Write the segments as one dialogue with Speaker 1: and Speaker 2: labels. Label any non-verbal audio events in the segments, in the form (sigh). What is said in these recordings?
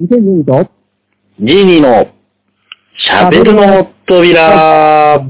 Speaker 1: 2022と、
Speaker 2: ジーニーの喋るの扉。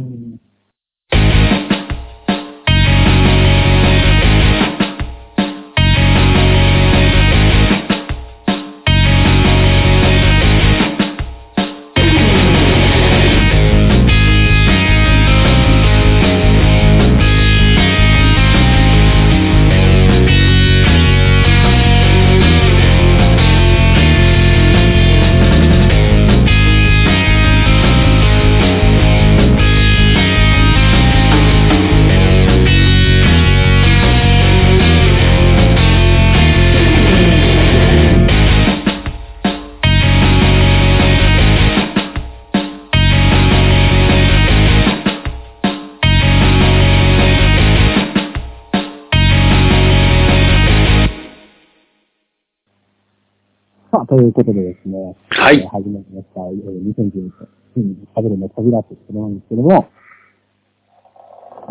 Speaker 1: ということでですね、
Speaker 2: はい。
Speaker 1: えー始まりました、えー、2012と、うん、喋るの扉ってことなんですけども、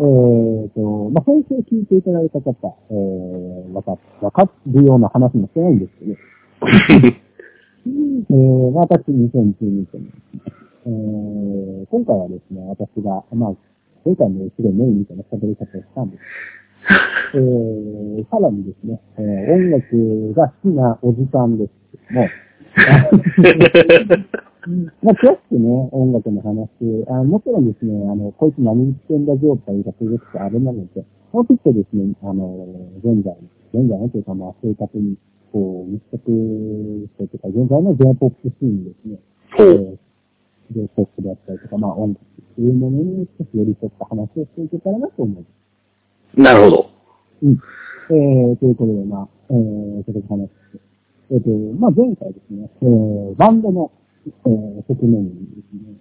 Speaker 1: えーと、まあ、先週聞いていただいた方、えー、わか、わかるような話もしてないんですけど、(laughs) えー、私2012年えー、今回はですね、私が、まあ、前回もすごいメインみたいな喋り方をしたんです。(laughs) えー、さらにですね、えー音楽が好きなおじさんですけども、(laughs) まあ、詳しくね、音楽の話、あもちろんですね、あの、こいつ何言ってんだ状態がすごくあれなので、もうちょっとですね、あの、現在の、現在のというか、まあ、生活に、こう、密着してとか、現在の J-POP シーンにですね、
Speaker 2: ほう
Speaker 1: えー J-POP であったりとか、まあ、音楽っていうものに少し寄り添った話をしていけたらなと思います。
Speaker 2: なるほど。
Speaker 1: うん。えー、ということで、まあ、えー、ちょっと話。えっ、と、まあ、前回ですね、えー、バンドの、えー、側面にですね、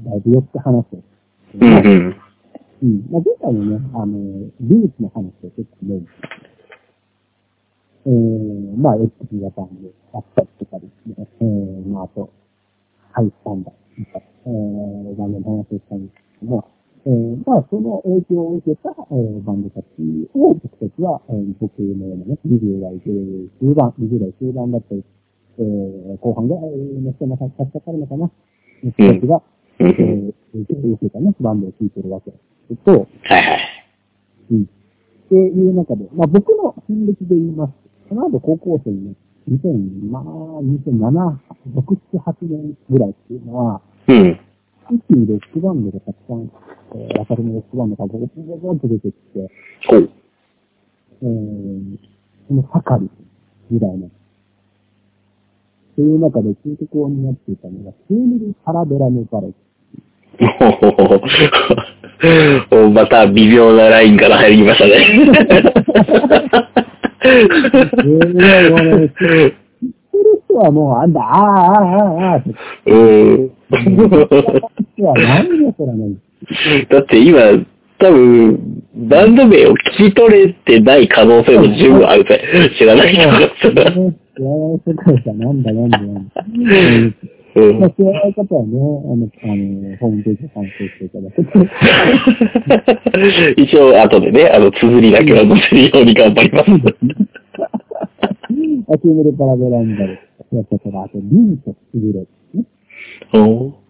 Speaker 1: だいぶ寄って話をして、
Speaker 2: うんうん。
Speaker 1: うん。まあ、前回のね、あの、ルーツの話を結構メインにしてえー、まあ、パンであったりとかですね、えー、まあ、あと、ハイスタンダーとか、えー、バンドの話をしたんですけども、えー、まあ、その影響を受けた、えー、バンドたちを僕たちは、えー、僕のようなね、20代中盤、20代中盤だったり、えー、後半ぐらいの人も差し掛かるのかな、人たちが、え
Speaker 2: ん
Speaker 1: ー、影響を受けたね、バンドを聴いてるわけですけど、
Speaker 2: はいはい。
Speaker 1: うん。っていう中で、まあ僕の戦歴で言いますと。その後高校生にね、2000、まあ、2007、6、7、8年ぐらいっていうのは、
Speaker 2: うん。
Speaker 1: 一気にロックバンドがたくさん、えー、若手のロックバンドがボコボコボコンと出てきて、
Speaker 2: ほう。
Speaker 1: えー、その盛りみたいな。っていう中で中曲を担っていたのが、数ミリパラベラヌバレッ
Speaker 2: おまた微妙なラインから入りましたね。(laughs)
Speaker 1: はもう、あんだ、ああ、ああ、ああ、って
Speaker 2: うん。
Speaker 1: 人は何でそらない。(laughs)
Speaker 2: だって今、多分、バンド名を聞き取れてない可能性も十分あるぜ。知らない人が。
Speaker 1: 知らない世界じゃなんだなんだなんだ。
Speaker 2: うん
Speaker 1: まあ、知らない方はね、あの、あの、ホームページを参考していただけて。
Speaker 2: 一応、後でね、あの、綴りだけは載せるように頑張ります。
Speaker 1: アキュームルパラベランダルやったから、あと、リンとスグレね。
Speaker 2: お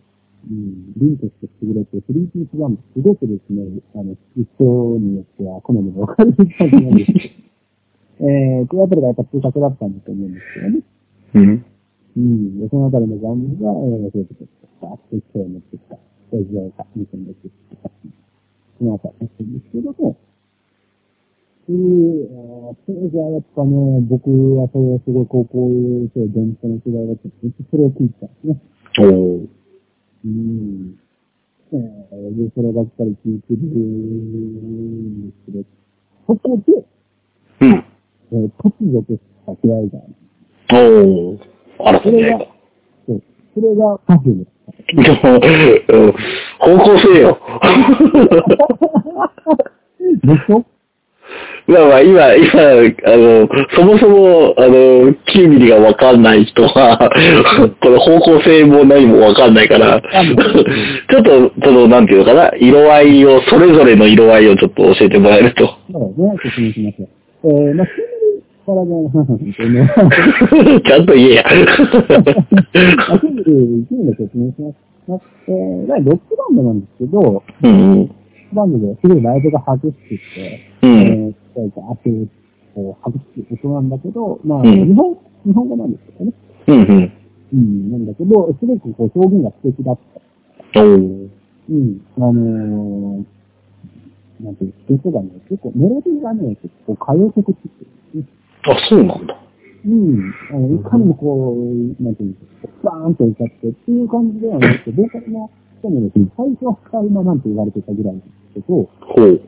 Speaker 1: うん、リンとしてスグレって、スリーピースバンド、すごくですね、あの、人によっては好みが分かれる感じなんですけど。(laughs) えー、これあたりがやっぱ通作だったんだと思うんですけどね。
Speaker 2: うん。
Speaker 1: うん。で、そのあたりのジャンルが、えー、そういうことですか、設定を持ってきた、えー、時代か、2000年ってきた、そのあたりなんですけども、えー、当時はやっぱね、僕はそれをすごい高校生、伝統の世代だったんで、それを聞いてたんですね。
Speaker 2: おー
Speaker 1: うん。えー、で、そればっかり聞いてるんですけど、そこで、
Speaker 2: うん。
Speaker 1: えー、突如とした出会いがある。
Speaker 2: おーあら、それが。
Speaker 1: そう。それがパフューム。
Speaker 2: でも、うん方向性よ。(laughs)
Speaker 1: でしょ？
Speaker 2: まあまあ、今、今、あの、そもそも、あの、9ミリがわかんない人は、この方向性も何もわかんないから、ちょっと、その、なんていうのかな、色合いを、それぞれの色合いをちょっと教えてもらえると。
Speaker 1: そうね、説明しますよ。えー、まあ、からね、本当ね。
Speaker 2: ちゃんと言えや。
Speaker 1: あすぐ、一部で説明します。えー、第ロックバンドなんですけど、ロ
Speaker 2: うん。
Speaker 1: ックバンドですごいライブが激しくて、
Speaker 2: う
Speaker 1: え
Speaker 2: ん。
Speaker 1: ー、そうか、あて、こう、激しい音なんだけど、まあ、
Speaker 2: うん
Speaker 1: 日本、日本語なんですけどね。
Speaker 2: うん。うん。
Speaker 1: うん、なんだけど、すごくこう表現が素敵だった。
Speaker 2: おー
Speaker 1: うん、あのー、なんていうの、人がね、結構、メロディーがね、結構歌謡曲って言って
Speaker 2: あ、そうなんだ。
Speaker 1: うん、あの、いかにもこう、なんていうんですか、バーンと歌ってっていう感じではなくて、ボーカルの人もですね、最初は使う馬なんて言われてたぐらいなんですけど、
Speaker 2: ほう。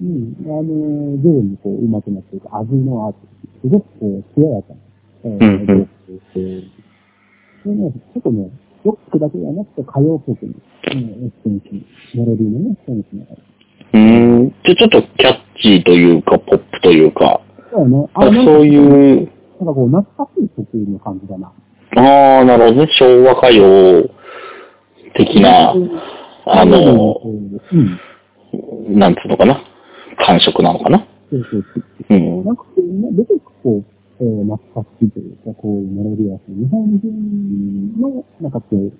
Speaker 1: うん、あのー、徐々にこう、上手くなっていく、味のアート、すごくこう、艶やかな、えー、
Speaker 2: うんうん
Speaker 1: ボーカルででね、ちょっとね、ロックだけではなくて歌謡曲の、うん、エッセンス、メロディーのね、センスの
Speaker 2: うーん。じゃ、ちょっとキャッチーというか、ポップというか、
Speaker 1: そうね、
Speaker 2: あそういう、
Speaker 1: なんかこう、懐かしい曲の感じだな。
Speaker 2: ああ、なるほどね。昭和歌謡的な、あの、
Speaker 1: うん。
Speaker 2: なんつうのかな。感触なのかな？
Speaker 1: そうそうそう。
Speaker 2: うん。
Speaker 1: なんかこう、ね、出てくこう、えー、懐かしいというか、こうメロディアス日本人の、なんかこう、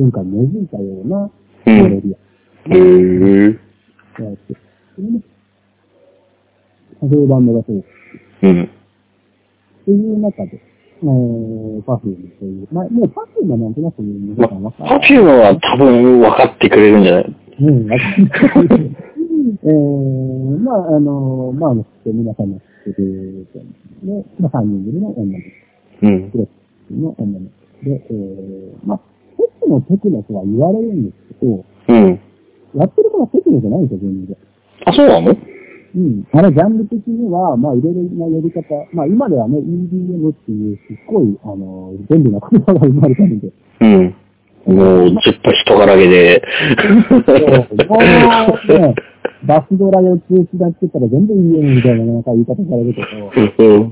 Speaker 1: 文化に根付いたような
Speaker 2: うん。
Speaker 1: メロディア
Speaker 2: へー
Speaker 1: スがあって、それね、そういうバンドがそうです。
Speaker 2: うん。
Speaker 1: っていう中で、えー、 Perfumeという、まあ、もう Perfumeはなんとなく皆さんわか
Speaker 2: Perfumeは多分分かってくれるんじゃない？
Speaker 1: うん、わかんない。えー、まあ、あの、まあ、皆さんの知ってるで、まあ、3人組の女の子。
Speaker 2: うん。
Speaker 1: クロスの女の子で、えー、まあ、テクノテクノとは言われるんですけど、
Speaker 2: うん。
Speaker 1: やってることはテクノじゃないんですよ、全然。
Speaker 2: あ、そうなの？
Speaker 1: うん。あれ、ジャンル的には、まあ、いろいろな呼び方、まあ、今ではね、EDM っていう、すっごい、あの、便利な言葉が生まれたので、
Speaker 2: うん。もう、ずっと人柄げで。
Speaker 1: バスドラで通知だって言ったら全部 EDM みたいな、なんか言い方されるけど、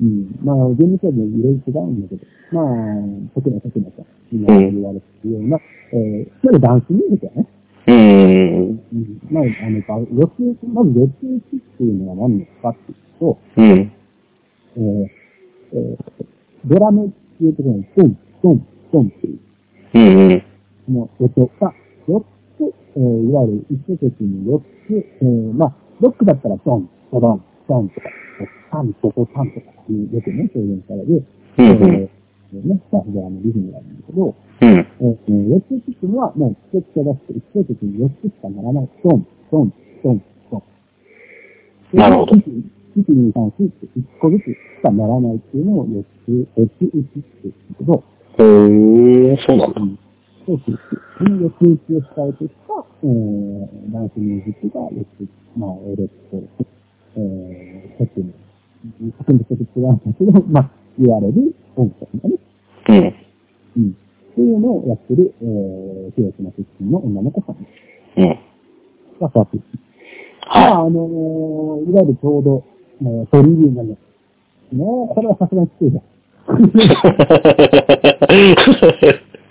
Speaker 2: うん。
Speaker 1: まあ、厳密に、いろいろ違うんだけど、まあ、テクノテクノと、今言われてるような、えー、いわダンスミュージックやね。
Speaker 2: うん。
Speaker 1: うん。まあ、あの、四つ、まず四つ打ちっていうのは何ですかっていうと、
Speaker 2: うん。
Speaker 1: えーえードラムっていうところに、ドン、ドン、ドンっていう、
Speaker 2: うん。
Speaker 1: この音が4つ、えーいわゆる一節に4つ、えーまあ、ロックだったらドン、ドドン、ドンとか、タン、トトタンとかいうよくね、表現される、
Speaker 2: うん。
Speaker 1: えーね、バスドラのリズムがあるんだけど、
Speaker 2: うん。
Speaker 1: えー、4つ打ちっていうのは、もう、一つ出して、一節に4つしかならない。ドン、ドン、ドン、ドン。
Speaker 2: なるほど
Speaker 1: 1、2、3、4って1個ずつしかならないっていうのを4つ、4つ打ちって言うんだけど、
Speaker 2: へー、そうなんだ。
Speaker 1: そうそうそう。その4つ打ちを使うとした、えー、ダンスミュージックが4つ、まあ、エレクトロ、えー、テクノ、テクノとちょっと違うんだけど、まあ、言われる音楽だね。
Speaker 2: うん。
Speaker 1: うん。っていうのをやってる、えー、広島出身の女の子さん
Speaker 2: うん。
Speaker 1: がそうやってま
Speaker 2: は
Speaker 1: あ、あのーいわゆるちょうど、えー、トリビューなの。ねえ、これはさすがにきついじゃん。
Speaker 2: い。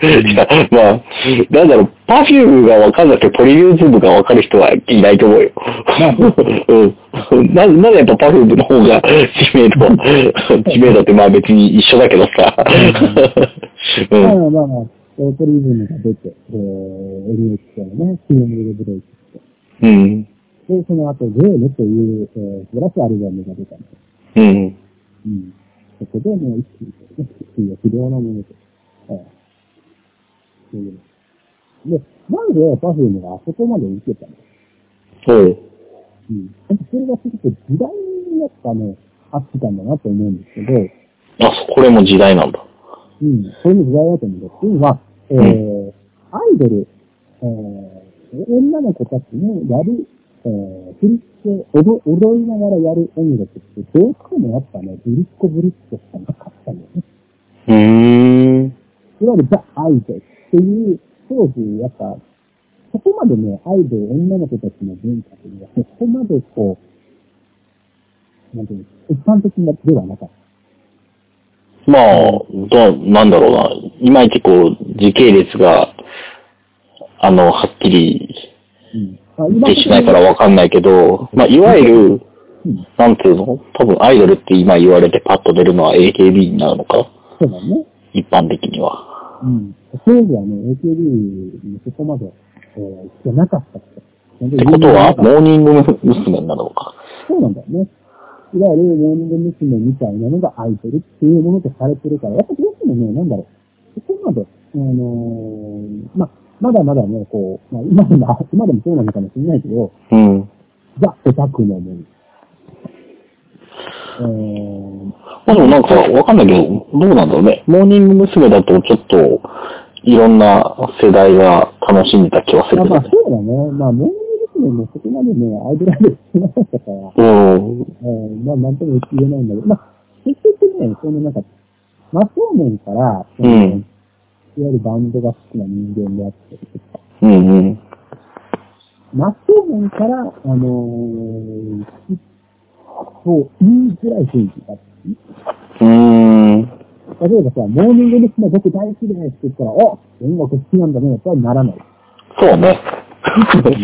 Speaker 2: いや、まあ、なんだろう、パフュームが分かんなくて、ポリユーズムが分かる人はいないと思うよ。(laughs) うん。な、なんでやっぱパフュームの方が知名度、(laughs) 知名度ってまあ別に一緒だけどさ。う
Speaker 1: まあ
Speaker 2: ん。
Speaker 1: まあまあ、えートリビュームが出て、えー、NHK のね、CM でブレイクして、
Speaker 2: うん。
Speaker 1: で、その後、ゲームという、えー、素晴らしいアルバムが出たんです。
Speaker 2: うん。
Speaker 1: うん。そこでもう一気に、ね、一気に不良なものと、えー、そういう。で、なんでパフュームがあそこまで受けたの
Speaker 2: そう。
Speaker 1: うん。なんかそれがすごく時代にやっぱね、あってたんだなと思うんですけど、
Speaker 2: あ、これも時代なんだ。
Speaker 1: うん、それも時代だと思うんです。っていうのは、えー、アイドル、えー、女の子たちのやる、えー、振り付け、踊踊りながらやる音楽って、どうしてもやっぱね、ブリッコブリッコしかなかったんだよね。
Speaker 2: うーん。
Speaker 1: いわゆるザ・アイドルっていう、当時、やっぱ、そこまでね、アイドル、女の子たちの文化というのは、そこまでこう、なんていうの、一般的なではなかった。
Speaker 2: まあ、どう、なんだろうな。いまいちこう、時系列が、あの、はっきり
Speaker 1: うん。まあ
Speaker 2: でしないからわかんないけど、まあ、いわゆる、
Speaker 1: うん。
Speaker 2: なんていうの？多分アイドルって今言われてパッと出るのは AKB になるのか？
Speaker 1: そうだね。
Speaker 2: 一般的には。
Speaker 1: うん。当時はね、AKB にそこまで、えー、じゃなかったって。
Speaker 2: って
Speaker 1: に
Speaker 2: ことは、モーニング娘。になるのか？
Speaker 1: そうなんだよね。いわゆるモーニング娘。みたいなのがアイドルっていうものとされてるから、やっぱどうしてもね、なんだろう。そこまで、あのーまあ、まだまだね、こう、まあ、今でも、(laughs) 今でもそうなのかもしれないけど、
Speaker 2: うん。
Speaker 1: ザ・オタクのもの。えー、
Speaker 2: まあでもなんかわかんないけど、どうなんだろうね。モーニング娘。だとちょっと、いろんな世代が楽しんでた気はする
Speaker 1: まあまあ。そうだね。まあ、モーニング娘。もそこまでね、アイドルアイドルしてなかったから、
Speaker 2: うん。
Speaker 1: えーまあ、なんとも言えないんだけど、まあ、結局ね、そのなんか、真正面から、
Speaker 2: うん
Speaker 1: いわゆるバンドが好きな人間であったりとか、
Speaker 2: うんうん。
Speaker 1: 真正面から、あのー、そう、言いづらい雰囲気があって、
Speaker 2: うーん。
Speaker 1: 例えばさ、モーニング娘。僕大好きですって言ったら、お音楽好きなんだね、とはならない。
Speaker 2: そうね。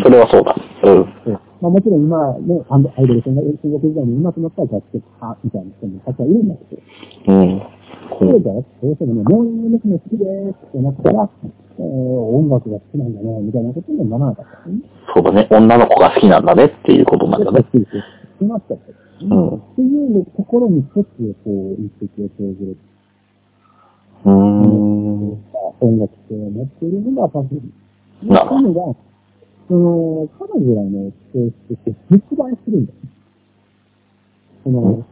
Speaker 2: それはそうだ。うん。
Speaker 1: そうまあもちろん今ね、アンドアイドル戦国時代に今となったら楽曲派みたいな人もたくさんいるんだけど、
Speaker 2: うん。
Speaker 1: そうじゃどうしてもね、モーニング娘。好きですってなったら、えー、音楽が好きなんだね、みたいなことにはならなかったね。
Speaker 2: そうだね。女の子が好きなんだねっていうことなんだね。
Speaker 1: た。
Speaker 2: うん
Speaker 1: っていうところに一つ、こう、一石を投じる。
Speaker 2: うーん。
Speaker 1: 音楽性を持っているのがパフューム。
Speaker 2: なるほど
Speaker 1: その、彼女らの性質って実売するんだよ。その、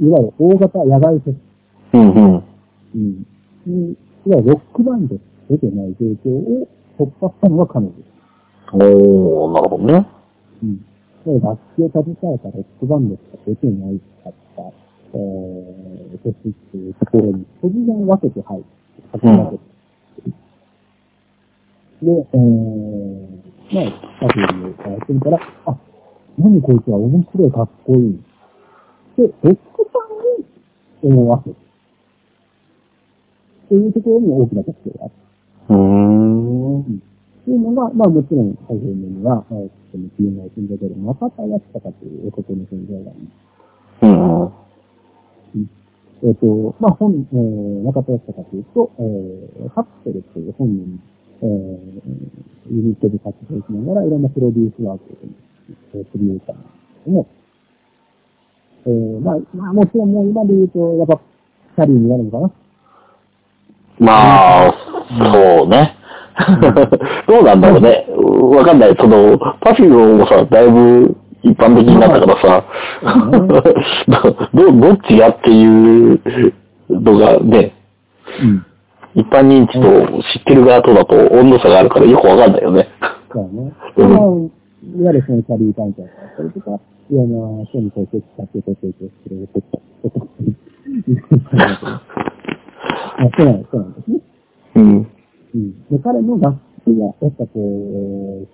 Speaker 1: いわゆる大型野外フェス。
Speaker 2: うんうん。
Speaker 1: うん。にいわゆるロックバンド出てない状況を突破したのが彼女。
Speaker 2: おー、なるほどね。
Speaker 1: うん。で楽器を携えたロックバンドしか出てないかった、えー、フェスっていうところに突然分けて入って、始めて、で、えー、まあ、パフュームをやってみたら、あ、何こいつは面白い、かっこいい。で、ロックファンに思わせる。っていうところに大きな特徴がある。
Speaker 2: うーん。
Speaker 1: っていうのが、まあもちろん、パフュームには、えー、その PMI の存在である中田康隆という男の存在があります。
Speaker 2: うん。
Speaker 1: えっ、と、まあ、本、えー、中田康隆というと、えー、カプセルという本人、えー、ユニットで活動しながら、いろんなプロデュースワークを、えー、プロデューサーなんですけども、えー、まあ、まあ、もちろんもう今で言うと、やっぱ、キャリーになるのかな。
Speaker 2: まあ、そうね。(laughs) どうなんだろうね。わかんない。その、パフュームもさ、だいぶ一般的になったからさ、(laughs) ど、どどっちがっていうのがね、
Speaker 1: うん。
Speaker 2: 一般認知と知ってる側とだと温度差があるからよくわかんないよね。
Speaker 1: そうだね。(laughs) いわゆるそのキャリー関係だったりとか、いろんな人にこう、接したって提供してくれることとか、あそうなんそうなんですね。
Speaker 2: うん。
Speaker 1: うん。で、彼の楽器が、やっぱこ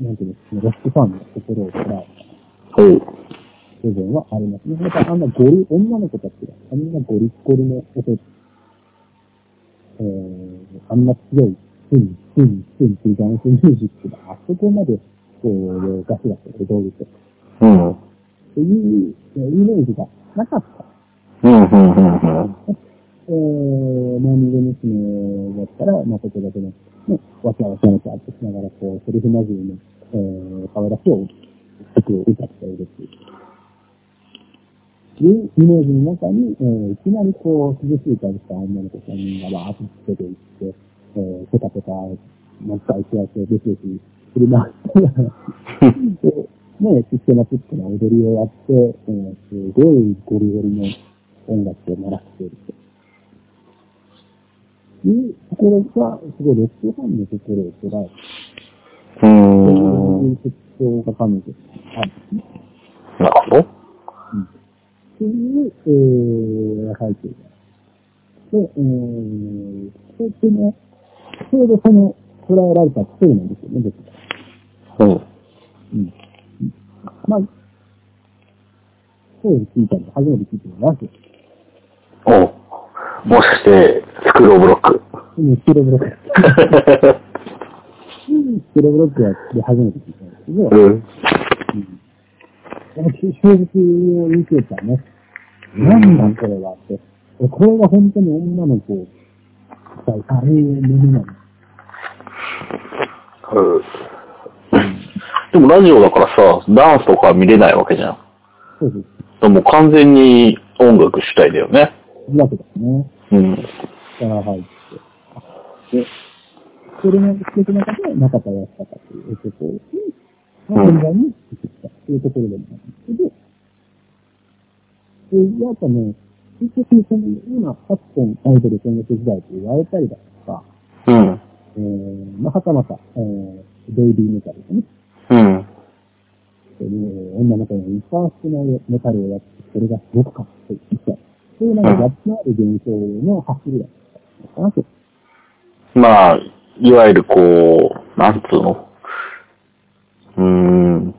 Speaker 1: う、なんていうんですかね、ロックファンの心を捉えた
Speaker 2: ほう。
Speaker 1: 部分はありますね。またあんなゴリ、女の子たちが、あんなゴリッゴリの音、えー、あんな強い、スン、スン、スンっていうダンスミュージックがあそこまで、こう、ガシガシ踊ると。
Speaker 2: うん。
Speaker 1: っていうえーイメージがなかった。
Speaker 2: うん、うん、うん、うん。
Speaker 1: えー、モーニング娘。だったら、まあ、ここだけの、ね、わちゃわちゃわちゃってしながら、こう、セリフなじみの、えー、可愛らしい曲を歌っているっていう。いうイメージの中に、えー、いきなりこう、涼しい顔した女の子3人がわーっと出ていって、えー、ペタペタ、なんかいきやすい、ベシベシ、振り回して、で、ね、システマチックな踊りをやって、えー、すごいゴリゴリの音楽を鳴らしていると。いうところが、すごいロックファンのところを捉えて、
Speaker 2: う
Speaker 1: そ
Speaker 2: ーん。
Speaker 1: ういう特徴が彼女にある。
Speaker 2: なるほど。
Speaker 1: っていう、えー、背景が。で、えー、そしてね、ちょうど。その、捉えられた一人なんですよね、僕が。
Speaker 2: うん。
Speaker 1: うん。まあ、当時聞いたの、初めて聞いたのは、ラジ
Speaker 2: おうもしかして、スクローブロック？
Speaker 1: オ。うん、スキロブロック。スキロブロックはで初めて聞いたんですけど、
Speaker 2: うん。
Speaker 1: 正直を言うてたね。なんだこれはって。これが本当に女の子を使い、なの。
Speaker 2: うんでもラジオだからさ、ダンスとか見れないわけじゃん。
Speaker 1: そうです。
Speaker 2: でも完全に音楽主体だよね。
Speaker 1: いいわけですね。
Speaker 2: うん。
Speaker 1: から入って。で、それの素敵な中で中田康隆という男に、まあ、現在に出てきたというところでもあるんですけど、で、やっぱね、結局その今、8本アイドル戦国時代と言われたりだとか、
Speaker 2: うん。
Speaker 1: えー、まあ、はたまた、えー、ベイビーメタルとね、
Speaker 2: うん。
Speaker 1: えー女の子の一番好きなメタルをやって、それがすごくかっこいい。そういうなんかギャップのある現象の走りだったのかなと。
Speaker 2: まあ、いわゆるこう、なんつうのうーん。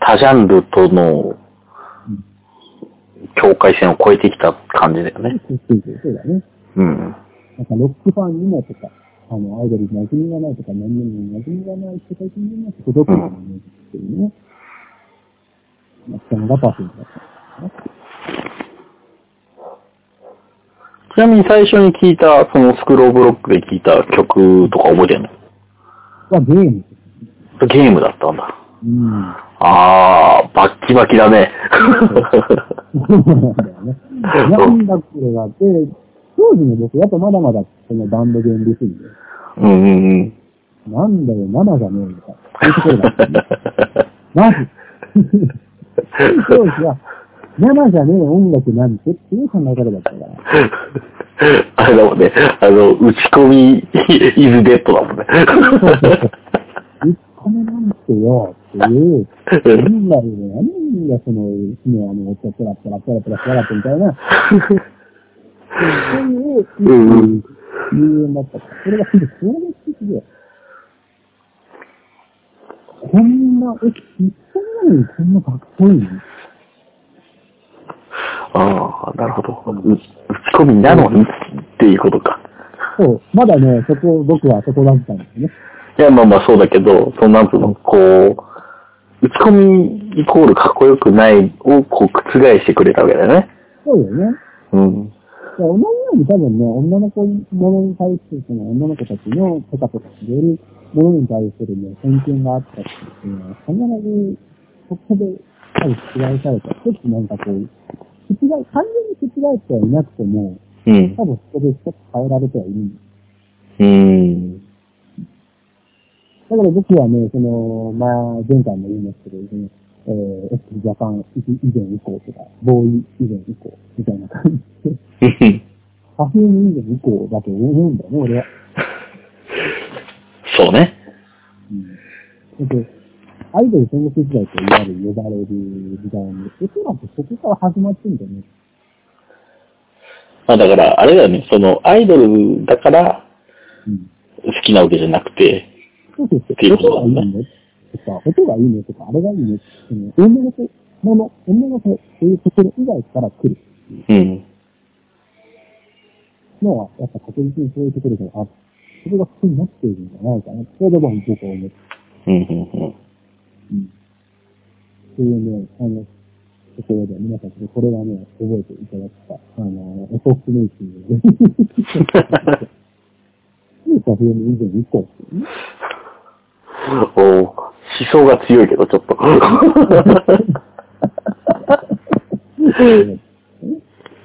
Speaker 2: 多ジャンルとの境界線を越えてきた感じだよね。
Speaker 1: そうだね。
Speaker 2: うん。
Speaker 1: なんかロックファンにもとか、あの、アイドルに馴染みがないとか、何にも馴染みがない人たちにも届くようなイメージっていうね。まあ、そのがパームだったのかな。
Speaker 2: ちなみに最初に聞いた、そのスクローブロックで聞いた曲とか覚えてるの？
Speaker 1: はゲームです。
Speaker 2: ゲームだったんだ。
Speaker 1: うん。
Speaker 2: あー、バッキバキだね。
Speaker 1: そうなんだよね。なんだこれがあって、当時の僕、やっぱまだまだそのバンド原理すぎて、
Speaker 2: うんうんうん。
Speaker 1: なんだよ、生じゃねえのか。そういうところだったね。(laughs) マジ当時は、生じゃねえ音楽なんてっていう考え方だったから。(laughs)
Speaker 2: あれだもんね、あの、打ち込み、イズデッドだもんね。
Speaker 1: 一個目なんてよ、っていう、なんだよ、何がその、ね、あの、ペラペラペラペラペラペラみたいな、そういう、
Speaker 2: うんうん
Speaker 1: 理由だったから。それがすぐ衝撃的で、こんな、え、一個目なのにこんなかっこいいの？
Speaker 2: ああ、なるほど。う打ち込みなのにっていうことか。
Speaker 1: そう、まだね、そこ、僕はそこだったんですね。
Speaker 2: いや、まあまあそうだけど、そのなんつうの、こう、打ち込みイコールかっこよくないをこう覆してくれたわけだよね。
Speaker 1: そうだよね。
Speaker 2: うん。
Speaker 1: 同じように多分ね、女の子ものに対する、その女の子たちのペカペカしているものに対するね、偏見があったっていうのは、必ず、そこで、多分覆された。ちょっとなんかこう、覆、完全に覆ってはいなくても、
Speaker 2: うん。
Speaker 1: 多分そこでちょっと変えられてはいるんです。
Speaker 2: うん。
Speaker 1: だから僕はね、その、まあ、前回も言いましたけど、そのえー、エスジャパン以前以降とか、ボーイ以前以降、みたいな感じで、パフューム以前以降だと思うんだよね、俺は。
Speaker 2: そうね。
Speaker 1: うん。アイドル戦国時代といわゆる呼ばれる時代に、おそらくそこから始まってんだよね。
Speaker 2: まあだから、あれだよね、その、アイドルだから
Speaker 1: うん。
Speaker 2: 好きなわけじゃなくて、
Speaker 1: そうそうそう。
Speaker 2: っていう
Speaker 1: 音がいいねとか、音がいいねとか、あれがいいねって女の子もの、女の子っていうところ以外から来る
Speaker 2: うん。
Speaker 1: のは、やっぱ確実にそういうところがあって、それが普通になっているんじゃないかな。それでも僕は思って。
Speaker 2: うん、うん、うん。
Speaker 1: うん。そういうね、あの、ところで皆さん、これはね、覚えていただきたい。あの、エポックメイキングで。パフム以前以降っていうね。(laughs)
Speaker 2: おー思想が強いけど、ちょっと。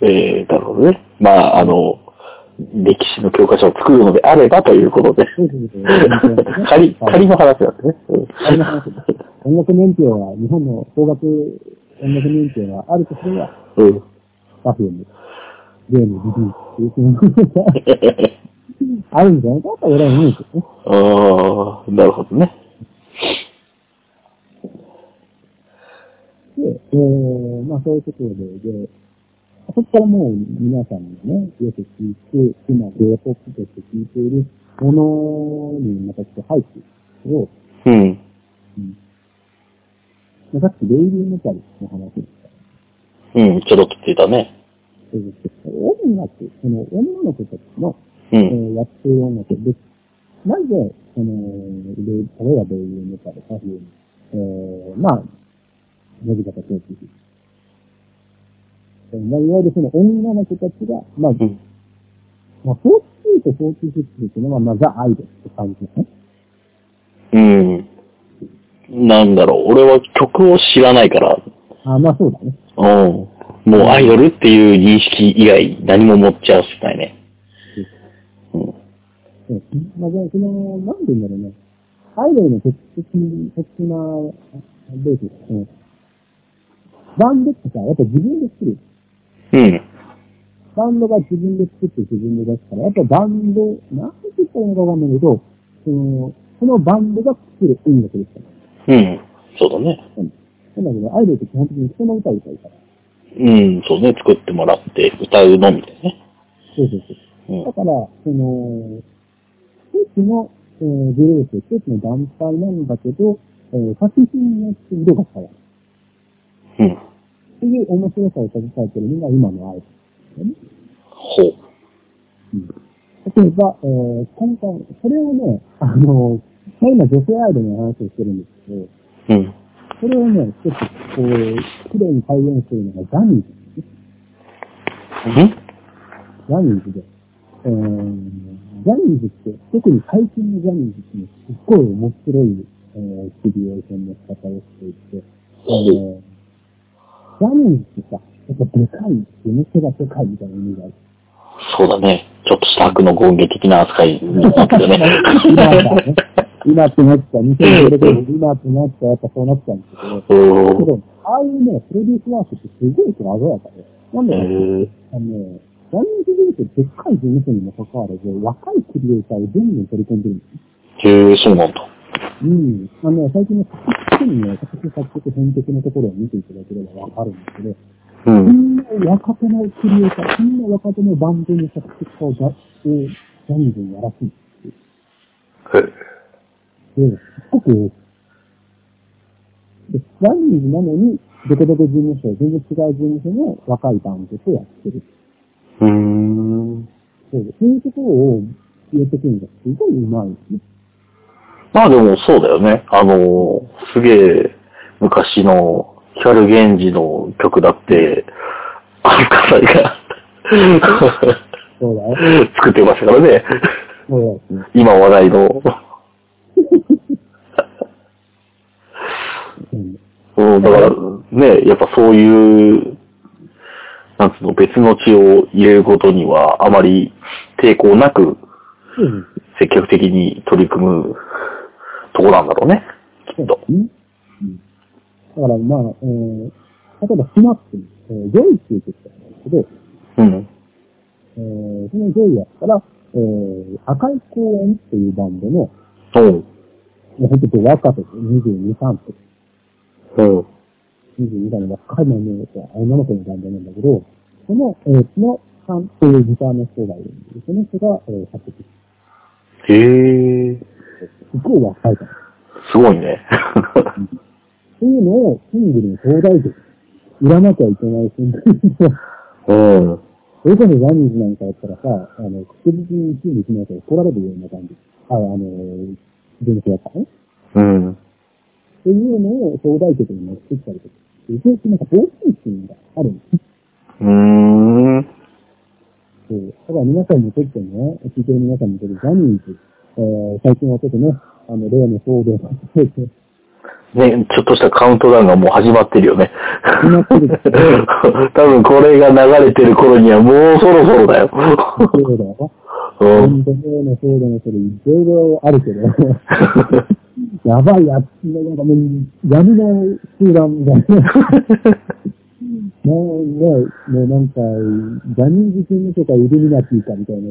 Speaker 2: えー、なるほどね。まあ、あの、歴史の教科書を作るのであればということで。仮、仮の話なんですね。うん
Speaker 1: 仮の話です。音楽年表は、日本の邦楽音楽年表があるとすれば、
Speaker 2: うん。
Speaker 1: パフューム、ゲーム、リリースっていう、あるんじゃないかと俺は思うんですよね。
Speaker 2: ああ、なるほどね。
Speaker 1: で、えー、まあそういうところで、で、そこからもう皆さんがね、よく聞いて、今 J-POP として聞いているものにまたちょっと入っていくと、
Speaker 2: うん。
Speaker 1: さっきレイリーメタルの話でした。
Speaker 2: うん、ちょろっとついたね。
Speaker 1: そうですけど音楽、その女の子たちの、え
Speaker 2: うん。
Speaker 1: ーやっている音楽で、なぜ、その、レイ例えばレイリーメタル、パフューム、えー、まあ、伸び方とっていまあ、いわゆるその女の子たちが、まあ、
Speaker 2: うん。
Speaker 1: まあ、42と46っていうのは、まあ、ザ・アイドルって感じですね。
Speaker 2: うん。なんだろう、俺は曲を知らないから、
Speaker 1: あまあ、そうだね。
Speaker 2: うん。もうアイドルっていう認識以外何も持っちゃわせないね。うん。
Speaker 1: そうまあ、じゃあ、その、なんて言うんだろうね。アイドルの鉄的に、鉄的な、ベースですね。バンドってさ、やっぱ自分で作る。
Speaker 2: うん。
Speaker 1: バンドが自分で作って自分で出すから、やっぱバンド、なんて言ったらいいのかわかんないけど、その、そのバンドが作る音楽ですから。
Speaker 2: うん。そうだね。
Speaker 1: なんだけど、アイドルって基本的に人の歌を歌うから。
Speaker 2: うん、そうね。作ってもらって歌うのみでね。
Speaker 1: そうそうそう。
Speaker 2: うん
Speaker 1: だ。から、その、一つの、えー、グループ、一つの団体なんだけど、えー、作品によって色が変わる。
Speaker 2: うん。
Speaker 1: っていう面白さを携えているのが今のアイドル、ね。
Speaker 2: ほう。
Speaker 1: 例えば、えー、今回、それをね、あの、まあ今女性アイドルの話をしてるんですけど、
Speaker 2: うん。
Speaker 1: それをね、ちょっとこう、綺麗に再現するのがジャニーズですね。
Speaker 2: うん？
Speaker 1: ジャニーズで。えー、ジャニーズって、特に最近のジャニーズってね、すっごい面白い、えー、ションの仕方をしていて、えー、ジャニーズってさ、やっぱでかい、夢手が世界みたいな意味がある。
Speaker 2: そうだね。ちょっとした悪の権限的な扱いになってるね。(laughs)
Speaker 1: 今ってなっちゃう、2016年今ってなっちゃう、やっぱそうなっちゃうんですけど、ああいうね、プロデュースワークってすごい鮮やかで、なんであのね、ジャニーズ事務所でっかい事務所にもかかわらず、若いクリエイターをどんどん取り込んでるんです。
Speaker 2: へえ、そうなんだ。
Speaker 1: うん。あのね、最近の作曲にね、作曲編曲のところを見ていただければわかるんですけど、
Speaker 2: う
Speaker 1: そ
Speaker 2: ん。
Speaker 1: 若手のクリエイター、そんな若手のバンドの作曲家をジャジャニーズにやらすんですよ。
Speaker 2: へえ。
Speaker 1: で、すっごくジャニーズなのに、どこどこ事務所、全然違う事務所の若いバンドとやってる。
Speaker 2: うーん。
Speaker 1: そうでそういうところを入れてくるのがすごい上手いですね。
Speaker 2: まあでもそうだよね。あの、すげえ昔の光源氏の曲だって、アンカサイが。作ってましたからね。今話題の。
Speaker 1: うん
Speaker 2: うん、だからね、やっぱそういう、なんつうの、別の血を入れることにはあまり抵抗なく
Speaker 1: うん。
Speaker 2: 積極的に取り組むとこなんだろうね。きっと。
Speaker 1: うん。うん。だからまあ、えー、例えば SMAPに、えー、 Joyっていう曲があるんですけど、
Speaker 2: うん。
Speaker 1: えー、その Joyやったら、えー、赤い公園っていうバンドの、も
Speaker 2: うん。
Speaker 1: うほんと若手で22、3歳。
Speaker 2: うん。
Speaker 1: 22歳の若い女の子女の子のバンドなんだけど、その、えー、そのさんっていうギターの人がいるんで、その人が、えー、作曲
Speaker 2: へえ、
Speaker 1: すっごい若いから。
Speaker 2: すごいね。(laughs)
Speaker 1: っていうのをシングルの東大で売らなきゃいけないシングルで、
Speaker 2: うん。
Speaker 1: それこそジャニーズなんかやったらさ、あの、確実に1位にしないと怒られるような感じ。あ、あの、電子やったね。
Speaker 2: うん。
Speaker 1: っていうのを東大局に持ってきたりとか。一応なんか大きいシーンがあるんです。
Speaker 2: うーん。
Speaker 1: そう。だから皆さんにとってね、聞いてる皆さんにとってジャニーズ、えー、最近はちょっとね、あの、例の騒動が出てて、
Speaker 2: ね、ちょっとしたカウントダウンがもう始まってるよね。
Speaker 1: 始まってる (laughs)
Speaker 2: 多分これが流れてる頃にはもうそろそろだよ。
Speaker 1: そうだよ。
Speaker 2: うん。
Speaker 1: 本当にね、そうだね、それ、いろいろあるけど、やばいやつ、なんかもう、闇の集団みたいな。(laughs) もうね、もうなんか、ジャニーズ事務所かイルミナティかみたい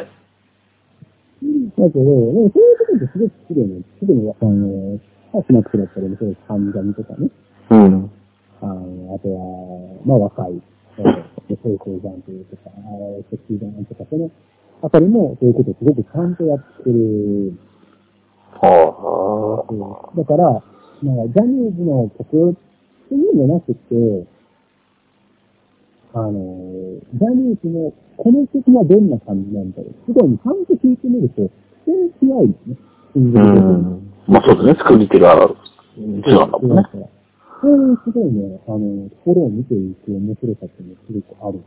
Speaker 1: な。(laughs) だけど、でもそういうところってすごく綺麗な、すぐに、あの、スナックだったりもそうです、ハンガミとかね。
Speaker 2: うん。
Speaker 1: あの、あとは、まあ若い、えー、そういう鉱山というとか、あー石油山とか、そのあたりもそういうことをすごくちゃんとやってる。
Speaker 2: は
Speaker 1: だから、なんかジャニーズの曲っていうんじゃなくて、あの、ジャニーズのこの曲はどんな感じなんだろう。すごい、ちゃんと聞いてみると、全然違いですね。
Speaker 2: うん。まあそうですね、作り手が図なんだもんね。
Speaker 1: そういうすごいね、あの、ところを見ていく面白さっていうのがすごくある。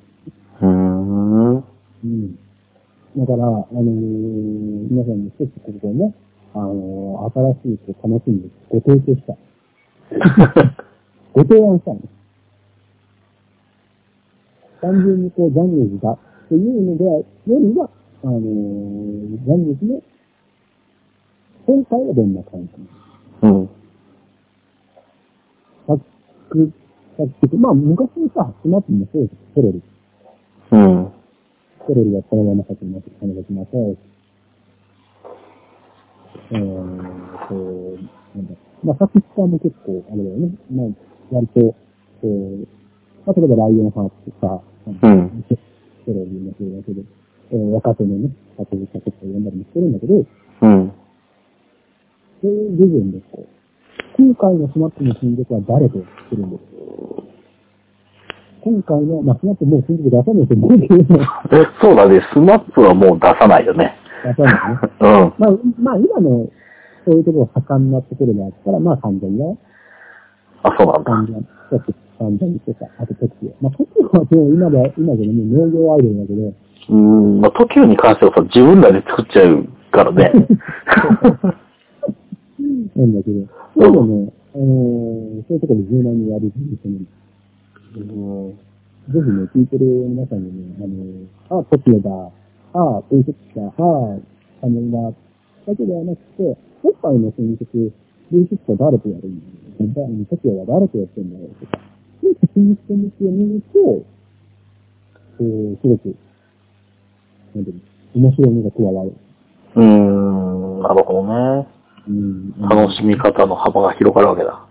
Speaker 2: うん。
Speaker 1: うん。だから、あのー皆さんに一つここをね、あのー新しいこう楽しみをご提供したい。ご提案したいね。単純にこう、ジャニーズだっていうのでは、よりは、あのージャニーズの、今回はどんな感じ
Speaker 2: うん。
Speaker 1: 作、作、まあ昔にさ、スマップもそうですテレビ。
Speaker 2: うん。
Speaker 1: テレビがこのまま先になって金が来まそう。えーと、なんだ。まあ、作詞家も結構、あれだよね。まあ、割と、こう、まあ、例えばライオンハーツとか、
Speaker 2: うん
Speaker 1: テレビもそうだけど、えー若手のね、作詞家とか呼んだりもしてるんだけど、
Speaker 2: うん。
Speaker 1: そういう部分でこう、今回の SMAPの新曲は誰とするんです今回の、まあ、 SMAPもう新曲出さないと思うけど、出 (laughs)
Speaker 2: え、そうだね。 SMAPはもう出さないよね。
Speaker 1: さないね。
Speaker 2: うん。
Speaker 1: まあ、まあ、今の、そういうところ盛んなところであったら、まあ、完全だよ。
Speaker 2: あ、そうなんだ。
Speaker 1: 完全。ちょっと、完全とか、あと、トキオ。まあ、トキオはもう今で、今でね、もう農業アイドルだけど、
Speaker 2: うーん。まあ、TOKIO に関してはさ、自分らで作っちゃうからね。
Speaker 1: なんだけど、そういうのね、えー、そういうところで柔軟にやるっていう
Speaker 2: うん。
Speaker 1: ぜひね、聞いてる皆さんにね、あの、あ、トキオだ、あ、プリセックだ、あ、カメラだ、だけではなくて、今回の新曲、プリセックは誰とやるんだろうトキオは誰とやってんだろうとか、そうい。う新鮮を見ると、こう、すごく、なんてい。うの、面白みが加わる。
Speaker 2: うーん。なるほどね。
Speaker 1: うん。
Speaker 2: 楽しみ方の幅が広がるわけだ。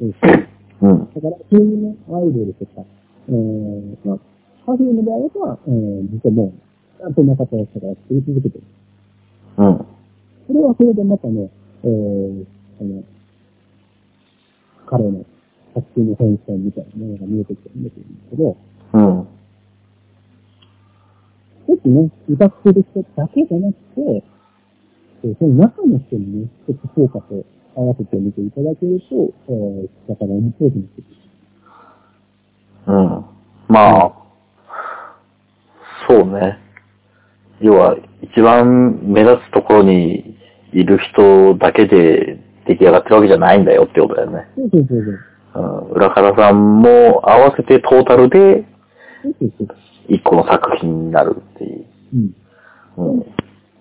Speaker 1: そうそう
Speaker 2: うん。
Speaker 1: だから、そうい。うね、アイドルとか、えー、まあ、パフュームであれば、えー、実はもう、そんな方をしたら作り続けてる。
Speaker 2: うん。
Speaker 1: それはそれでまたね、えー、その、彼の作品の変遷みたいなものが見えてきてるんですけど、
Speaker 2: うん。
Speaker 1: もしね、歌ってる人だけじゃなくて、えーその中の人にね、ちょっと評価と合わせてみていただけると、えー、だから面白くなってくる。
Speaker 2: うん。まあ、そうね。要は、一番目立つところにいる人だけで出来上がってるわけじゃないんだよってことだよね。
Speaker 1: そうそうそうそう。
Speaker 2: うん。裏方さんも合わせてトータルで
Speaker 1: そうそうそう。
Speaker 2: 一個の作品になるっていう。
Speaker 1: うん。
Speaker 2: うん。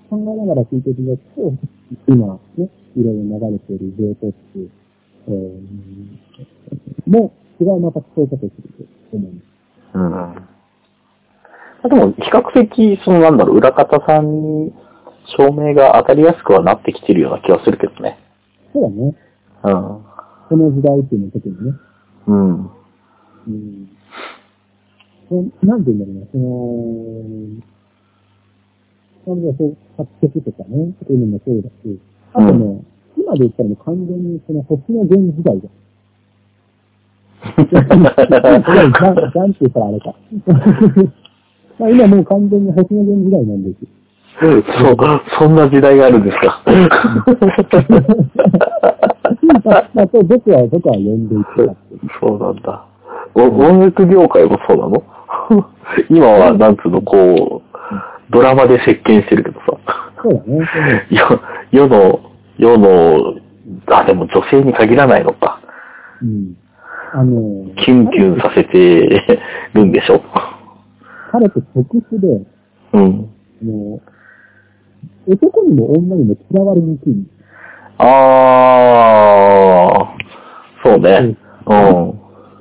Speaker 1: 考えながら聞いていただくと、今ね、いろいろ流れている J-POP、えー、も、違うまた聞こえ方をすると思います。
Speaker 2: うん。でも、比較的、そのなんだろう、裏方さんに照明が当たりやすくはなってきてるような気がするけどね。
Speaker 1: そうだね。
Speaker 2: うん。
Speaker 1: この時代っていうの時にね。
Speaker 2: うん。
Speaker 1: うん。そなんて言うんだろうな、その、なんでそう、作曲とかね、そういうのもそうだし、あとね、今で言ったらもう完全にその星の源時代だ。(laughs) ジャン、ジャンって言ったらあれか。(laughs) まあ今もう完全に星の源時代なんですよ。
Speaker 2: そう、そんな時代があるんですか。
Speaker 1: まあ、まあ、そう僕は、僕は呼んでい。
Speaker 2: そうなんだ。お音楽業界もそうなの？(laughs) 今は、なんつうの、こう、ドラマで席巻してるけどさ。
Speaker 1: そうだね。
Speaker 2: 世世の、世の、あ、でも女性に限らないのか。
Speaker 1: うん。あの、
Speaker 2: キュンキュンさせてるんでしょ？
Speaker 1: 彼って特殊で、
Speaker 2: うん。
Speaker 1: もう、男にも女にも嫌われにくい。
Speaker 2: あー、そうね。うん。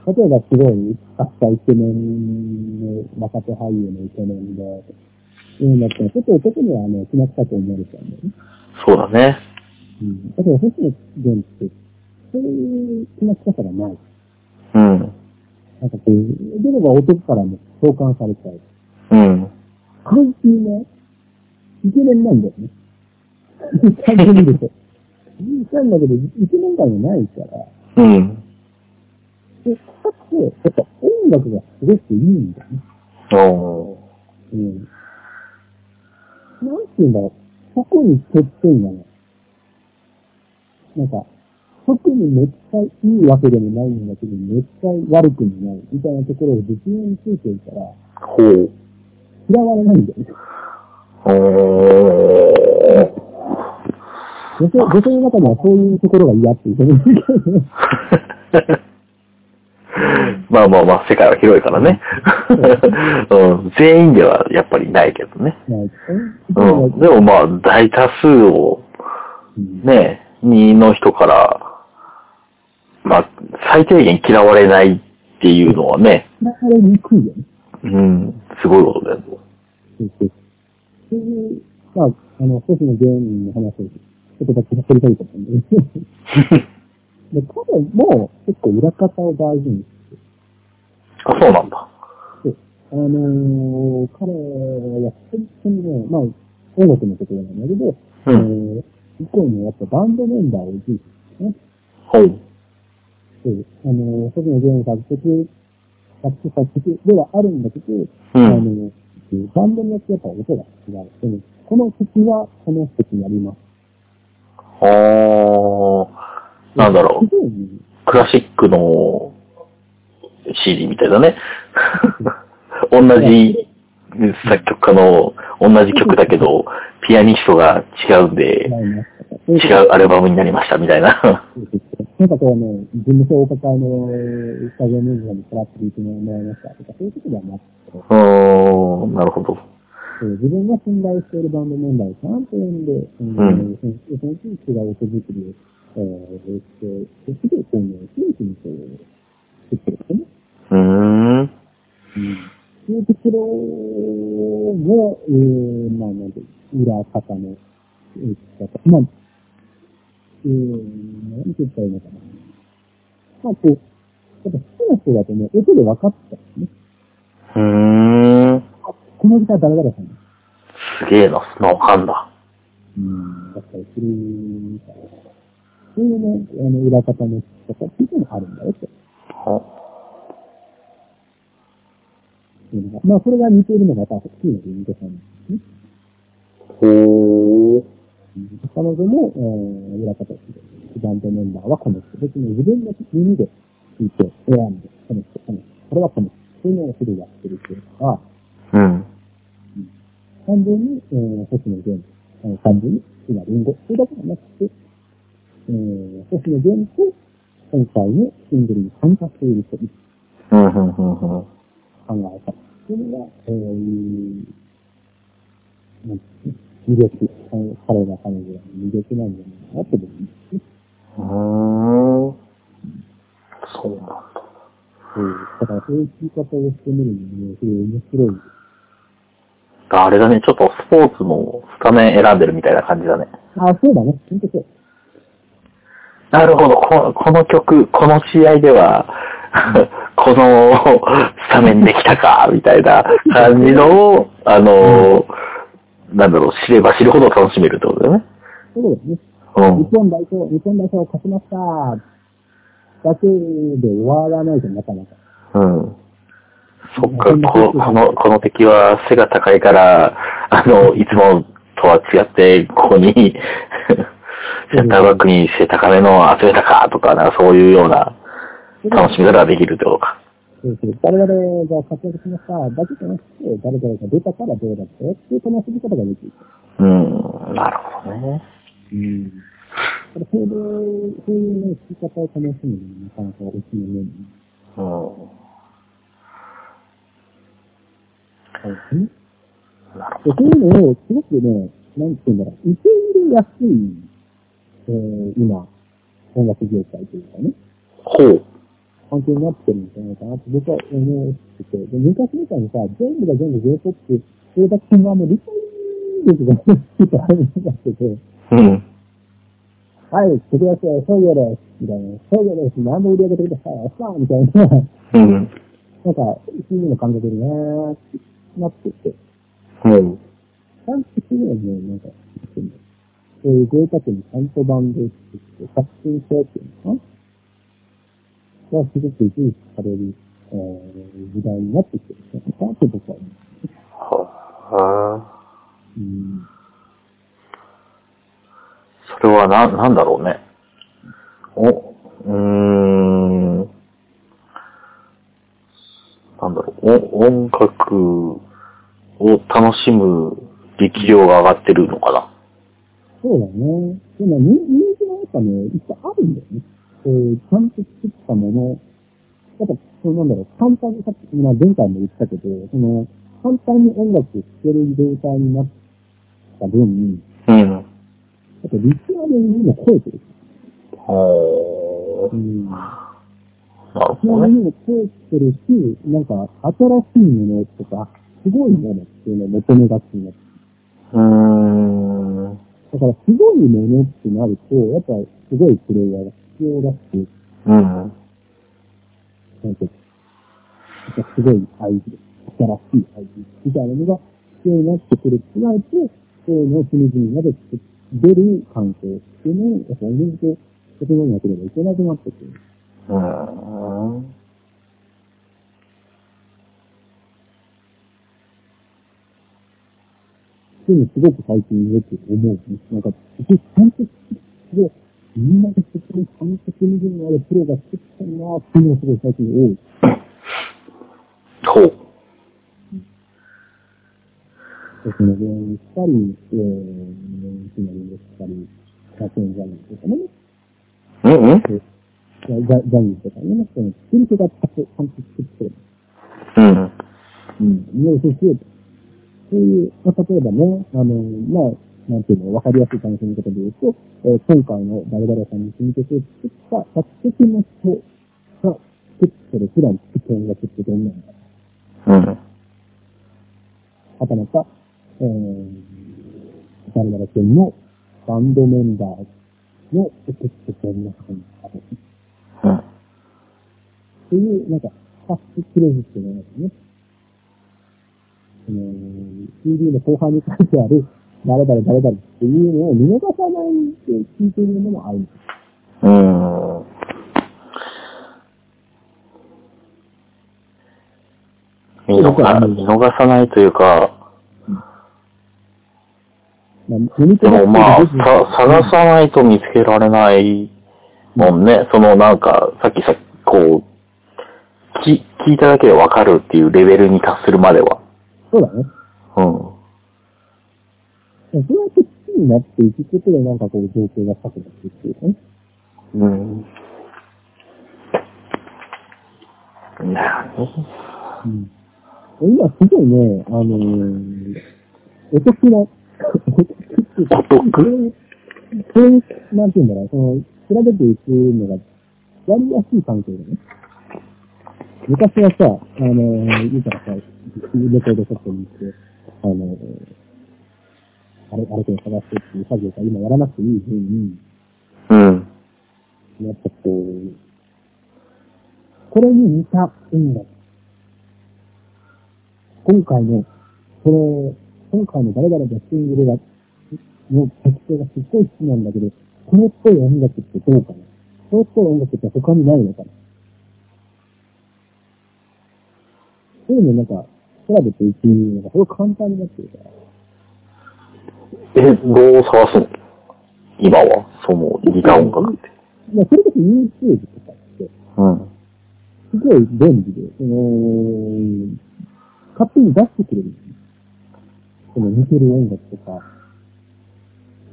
Speaker 1: 例えばすごい、あったイケメンの若手俳優のイケメンで、うんだったら、ちょっと男にはあの、気なくさと思われちゃうんだよね。
Speaker 2: そうだね。
Speaker 1: うん。だから星野源って、そういう気なくささがない。
Speaker 2: うん。
Speaker 1: なんかこう、出れば男からも共感されちゃう。
Speaker 2: うん。
Speaker 1: 関係ね、イケメンなんだよね。ちゃんと見ると。なんだけど、イケメン感がないから、
Speaker 2: うん。
Speaker 1: で、かつ、やっぱ音楽がすごくいいんだよね。
Speaker 2: お
Speaker 1: うん。なんて言うんだろう。そこに欠点がね、なんか、特にめっちゃいいわけでもないんだけど、めっちゃ悪くもない、みたいなところを絶妙についてるから、
Speaker 2: ほう。
Speaker 1: 嫌われないんだよね。
Speaker 2: おー。
Speaker 1: 女性、女性の中にはそういうところが嫌っていう。(laughs)
Speaker 2: まあまあまあ、世界は広いからね。(laughs) うん、全員ではやっぱりないけどね。うん、でもまあ、大多数を、
Speaker 1: うん
Speaker 2: ね、2の人から、まあ、最低限嫌われないっていうのはね、
Speaker 1: 嫌われにくいよね。
Speaker 2: うん、すごいことだよ。
Speaker 1: そういう、まあ、あの、星野芸人の話をちょっとだけ掘りたいと思うんで、で彼も結構裏方を大事にして
Speaker 2: あ、そうなんだ。
Speaker 1: あのー、彼は本当にね、まあ、音楽のところなんだけど、
Speaker 2: う
Speaker 1: え
Speaker 2: ん。
Speaker 1: ー、以降にやっぱバンドメンバーを重視してね。
Speaker 2: ほう。
Speaker 1: そう、あのー、星野芸人作曲、作詞作曲ではあるんだけど、
Speaker 2: う
Speaker 1: あの
Speaker 2: ん。
Speaker 1: ー、バンドによってやっぱ音が違う。でもこの曲はこの曲になります。
Speaker 2: おー。なんだろうクラシックの CD みたいだね。(laughs) 同じ作曲家の同じ曲だけど、ピアニストが違うんで、違うアルバムになりましたみたいな。
Speaker 1: なんかこうね、事務所お抱えのスタジオミュージシャンにトラップでいてもらいましたとか、そういうことではなくて、
Speaker 2: うーん、なるほど。
Speaker 1: 自分が信頼しているバンドメンバーをちゃんと呼んで、うん
Speaker 2: ん
Speaker 1: そのその人に違う音作りを、えー、して、そして、こうね、真摯にこう、作ってるんですよね。
Speaker 2: うーん。
Speaker 1: うん。そういうところも、えー、まあ、なんて裏方の、えー、方、まあ、えー、なん。て言ったらいいのかな。まあ、こう、やっぱ好きな人だとね、音で分かったん。ですね。
Speaker 2: うーん。
Speaker 1: このギター誰々さん。
Speaker 2: すげえな、そん。なわかん。だ。
Speaker 1: うん、だったりするみたいな。そういうね、あの、裏方の人とかっていうのもあるん。だよって。いうのがまあ、それが似ているのが、やっぱ、好きなユニットさん。なん。ですね。
Speaker 2: ほー。
Speaker 1: 彼女も、えー、裏方として、バンドメンバーはこの人。別に自分の耳で聞いて、選んで、この人、この人、これはこの人。そういうのをすぐやってるっていうのが、
Speaker 2: うん。
Speaker 1: 単純に、えー、星野源、あの単純に、今、リンゴ。それだけじゃなくて、えー、星野源と、今回のシングルに参加している人に
Speaker 2: うん、うん、うん、うん。
Speaker 1: 考えたっていうのが、えー、なんていうの？魅力、あの彼ら彼女らの魅力。なんじゃないかなと思いますね。
Speaker 2: うーん。そうなんだ。
Speaker 1: うん。だからそういう聞き方をしてみるのもね、すごい面白い。
Speaker 2: あれだね、ちょっとスポーツのスタメン選んでるみたいな感じだね。
Speaker 1: あ、そうだね。ほんとそう。
Speaker 2: なるほど、ここの曲、この試合では、このスタメンできたか、みたいな感じの、あの、なんだろう、知れば知るほど楽しめるってことだよね。
Speaker 1: そうだよね。
Speaker 2: うん
Speaker 1: 日。本代表、日本代表勝ちましただけで終わらないとなかなか。
Speaker 2: うん。そっか、ここの、この敵は背が高いから、あの、いつもとは違って、ここに、(laughs) センターバックに背高めのを集めたか、とか、なんかそういうような楽しみ方ができるってことか。
Speaker 1: そうそう誰々が活躍しましただけじゃなくて、誰々が出たからどうだったよっていう楽しみ方ができる。
Speaker 2: うん、なるほどね。
Speaker 1: うん。それそういう、そういうね、聞き方を楽しむのもなかなかおすすめね。
Speaker 2: うん。なる
Speaker 1: そういうのを、すごくね、なんて言うんだろう、受け入れやすい、えー、今、音楽業界というかね、
Speaker 2: ど。ほう。
Speaker 1: 環境になってるんじゃないかなって僕は思ってて、で昔みたいにさ、全部が全部 J-POP、それだけのあの理解力がね、ちょっとあるんだけど、
Speaker 2: うん。
Speaker 1: はい、作りやすい、そうよです、みたいな、そうよです、何で売り上げてください、さあ、みたいな、
Speaker 2: うん。
Speaker 1: なんか、そういうの感じてるねーってなってて、
Speaker 2: うん。
Speaker 1: ちゃんとするのね、なんか、そういうデータにちゃんとバンドして、作品性っていうのかながすごく重視される、えー、時代になってきてると僕は思う。
Speaker 2: はあ。
Speaker 1: うん。
Speaker 2: それはな、なんだろうね。お、うーん。なんだろう、お音楽を楽しむ力量が上がってるのかな。
Speaker 1: そうだね。でも、人人気のやっぱね、いっぱいあるんだよね。えー、ちゃんと作ったもの、やっぱ、そのなんだろう、簡単にさっき、まあ前回も言ったけど、その、簡単に音楽を聴ける状態になった分、
Speaker 2: うん。
Speaker 1: やっぱリスナーの耳も超えてる。
Speaker 2: ほー。
Speaker 1: うん。
Speaker 2: なるほどね。
Speaker 1: リスナーの耳も超えてるし、なんか、新しいものとか、すごいものっていうのを求めがちになって
Speaker 2: うーん。
Speaker 1: だから、すごいものってなると、やっぱ、すごいプレイヤーが必要だし、
Speaker 2: うん。
Speaker 1: なんか、すごいアイデア、新しいアイデアみたいなのが必要になってくるってなると、そういうのを隅々まで作出る環境っていうのを、やっぱおのずと整えなければいけなくなってくる。
Speaker 2: うーん。
Speaker 1: っていうのすごく最近よく思うね。なんか、ちゃんと作って、みん。なでそこにちゃん。と隅々までプロが作ったなっていうのがすごい最近多い。
Speaker 2: ほう。
Speaker 1: その病院にしたり、えー、つまりでしたり、学園ジャニーとかね、
Speaker 2: うん。うん。
Speaker 1: ジャジャニーとかね、その作る人がちゃん。と作ってる。
Speaker 2: うん。
Speaker 1: うん。要するに、そういう、まあ、例えばね、あの、まあ、なんていうの、わかりやすい楽しみ方で言うと、えー今回の誰々さんに組み曲を作った作曲の人が作ってる普段作ってる音楽ってどんなんだ
Speaker 2: うん。
Speaker 1: はたまた、えー、誰々君のバンドメンバーの作ってどんな感じだと
Speaker 2: うん。
Speaker 1: っていう、なんか、ファストクレジットのやつね。その、CD の後半に書いてある、誰々誰々っていうのを見逃さないって聞いているのもあるんです。
Speaker 2: うーん。見逃見逃さないというか、
Speaker 1: まあ、読み
Speaker 2: でもまあ、さ探
Speaker 1: さ、
Speaker 2: さないと見つけられないもんね。そのなんか、さっきさ、こう、き聞いただけでわかるっていうレベルに達するまでは。
Speaker 1: そうだね。
Speaker 2: うん。
Speaker 1: そうやって好きになっていくことで、なんかこう、状況が高くなっていくっていうかね。
Speaker 2: うん。なに
Speaker 1: うん。今すごいね、あのー、お得な、お得っていうか
Speaker 2: お得
Speaker 1: これ、これ、なんていうんだろう、その、比べていくのが、やりやすい環境だね。昔はさ、あのー、言うたらさ、レコードショップに行って、あのー、あれ、あれこれ探してっていう作業が今やらなくていい風に、
Speaker 2: うん。
Speaker 1: やっぱこう、これに似た音楽。今回の、これ、今回の誰々がシングルが、の特徴がすっごい好きなんだけど、これっぽい音楽ってどうかな？これっぽい音楽って他にないのかな？そういうのなんか、調べていくのがすごく簡単になってるから。
Speaker 2: え、どう探すの？今は、その、ギター音楽って。
Speaker 1: まあ、それこそ YouTube とかって、
Speaker 2: うん。
Speaker 1: すごい便利で、その、勝手に出してくれる。その似てる音楽とか、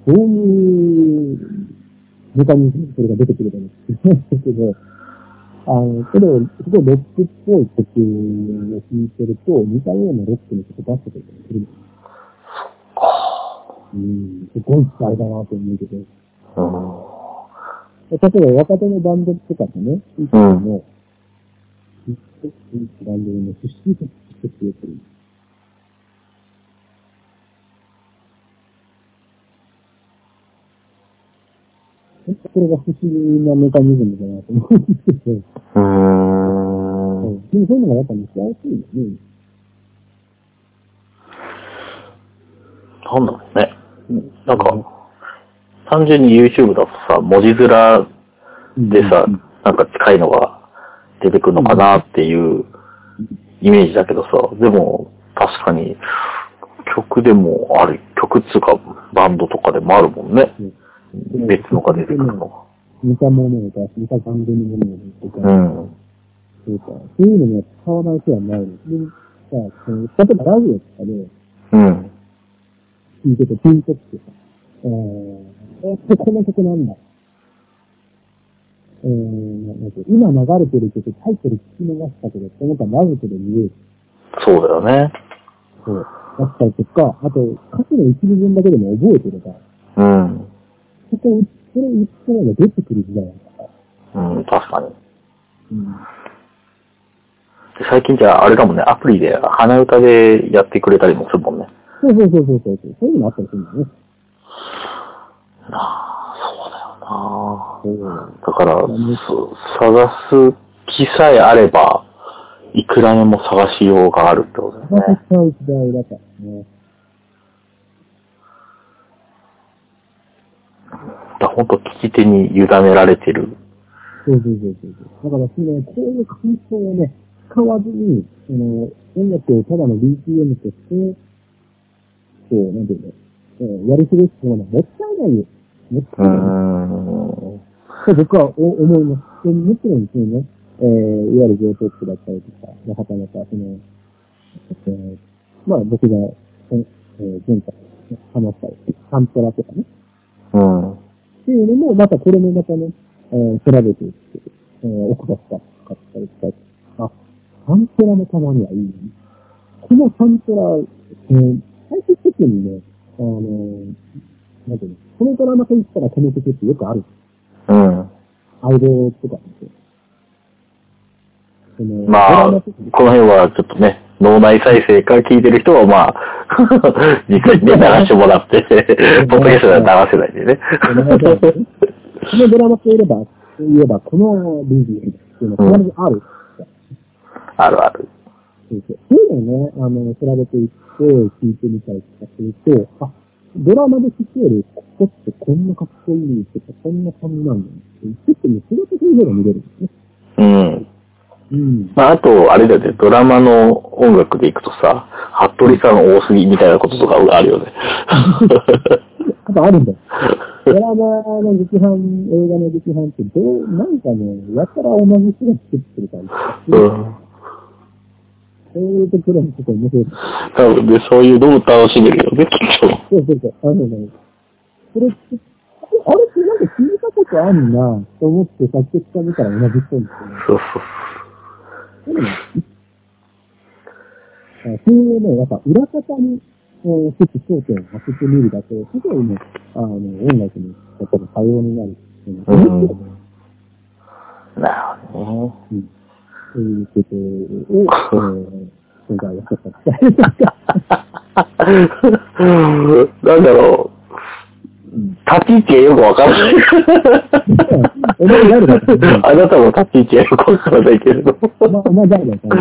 Speaker 1: どういうメカニズムでそれが出てくるかもしれないですけど、あの、それを、すごいロックっぽい曲を弾いてると、似たようなロックの曲出してくれたりするんですよ。うん、すごい使いだなと思うけど、
Speaker 2: うん。
Speaker 1: 例えば若手のバンドとかでね、いつも、うバンドの不思議としてくれてる。これが不思議なメカニズムだなと思うんですけど、
Speaker 2: うーん。
Speaker 1: でもそういうのがやっぱ見せやすいよね。
Speaker 2: なんだろうね。なんか、単純に YouTube だとさ、文字面でさ、
Speaker 1: うん
Speaker 2: なんか近いのが出てくるのかなっていうイメージだけどさ、でも確かに曲でもある、曲っつうかバンドとかでもあるもんね。別のが出てくるのが。
Speaker 1: 似たものを出す、似た感じのものを出すとか、
Speaker 2: うん。
Speaker 1: そうか、そういうのには使わない手はないの。で、さあ、その例えばラジオとかで
Speaker 2: うん。
Speaker 1: 聞いててピンときてさ、えー、えっと、この曲なんだ。えー、なんか今流れてる曲、タイトル聞き逃したけど、その他ラジオで見える。
Speaker 2: そうだよね。
Speaker 1: そう。だったりとか、あと、歌詞の一部分だけでも覚えてれば、
Speaker 2: うん。
Speaker 1: そこ、それ言ってないが出てくる時代なんだから。
Speaker 2: うん、確かに。
Speaker 1: うん。
Speaker 2: で最近じゃあ、あれだもんね、アプリで鼻歌でやってくれたりもするもんね。
Speaker 1: そうそうそうそうそう。そういうのもあったりするんだよね。
Speaker 2: なあ、そうだよな
Speaker 1: そう。
Speaker 2: だから、そ探す気さえあれば、いくらでも探しようがあるってことだよね。
Speaker 1: 使う時代だからね。
Speaker 2: だから本当聞き手に委ねられてる。
Speaker 1: そうそうそうそう。だから、その、こういう感想をね、使わずに、その、音楽をただの BPM として、こう、なんていうの、えーやり過ごすのはもったいないよ。もったいない。僕はお思います。でもちろんですね、えー、いわゆる上等区だったりとか、まあ、はたまた、その、えー、まあ僕が、えー、前回話したサントラとかね、
Speaker 2: うん。
Speaker 1: っていうのも、またこれもまたね、えー、調べていって、えー、奥が深かったりしたり、あ、サントラもたまにはいいね。このサントラ、えー、最終的にね、あのー、なんていうの、このドラマと言ったらこの曲ってよくある。
Speaker 2: うん。
Speaker 1: アイドルとかって。その
Speaker 2: まあ、この辺はちょっとね、脳内再生から聞いてる人はまあ、(laughs) 実際にね、流してもらって、(laughs) ポッドキャストでは流せないんでね。
Speaker 1: このドラマといえば、言えば、この BGM っていうのが必ずある。
Speaker 2: あるある。
Speaker 1: そういうのをね、あの、調べていって、聞いてみたりとかすると、あ、ドラマで聞くより、ここってこんなかっこいいとか、こんな感じなんだって、ちょっとね、それとそういうのが見れるんですね。
Speaker 2: うん。
Speaker 1: うん。
Speaker 2: まあ、あと、あれだよね、ドラマの音楽でいくとさ、服部さん多すぎみたいなこととかあるよね。(laughs)
Speaker 1: あとあるんだよ。(laughs) ドラマの劇伴、映画の劇伴って、どう、なんかね、やたら同じ人が作ってる感じ。
Speaker 2: うん。
Speaker 1: そういうところにちょっと面白い。
Speaker 2: 多分ね、そういうのも楽しめるよね、きっと。
Speaker 1: そうそうそう。あのね、それあれってなんか聞いたことあるなと思って作曲家見たら同じ人ですよね。
Speaker 2: そうそう
Speaker 1: そう。いうのもあそういうね、やっぱ裏方に、えー、少し焦点を当ててみるだと、すごいね、あの、音楽に、やっぱり多様になるっていう。
Speaker 2: ん。なるほどね。
Speaker 1: うん。そういうことを、えー、今回はちょっと伝えました。
Speaker 2: なん。だろう。立ち位置よくわからない。
Speaker 1: お前誰だ、
Speaker 2: あなたも立ち位置がよくわからないけれど。
Speaker 1: お前お前誰だって。
Speaker 2: う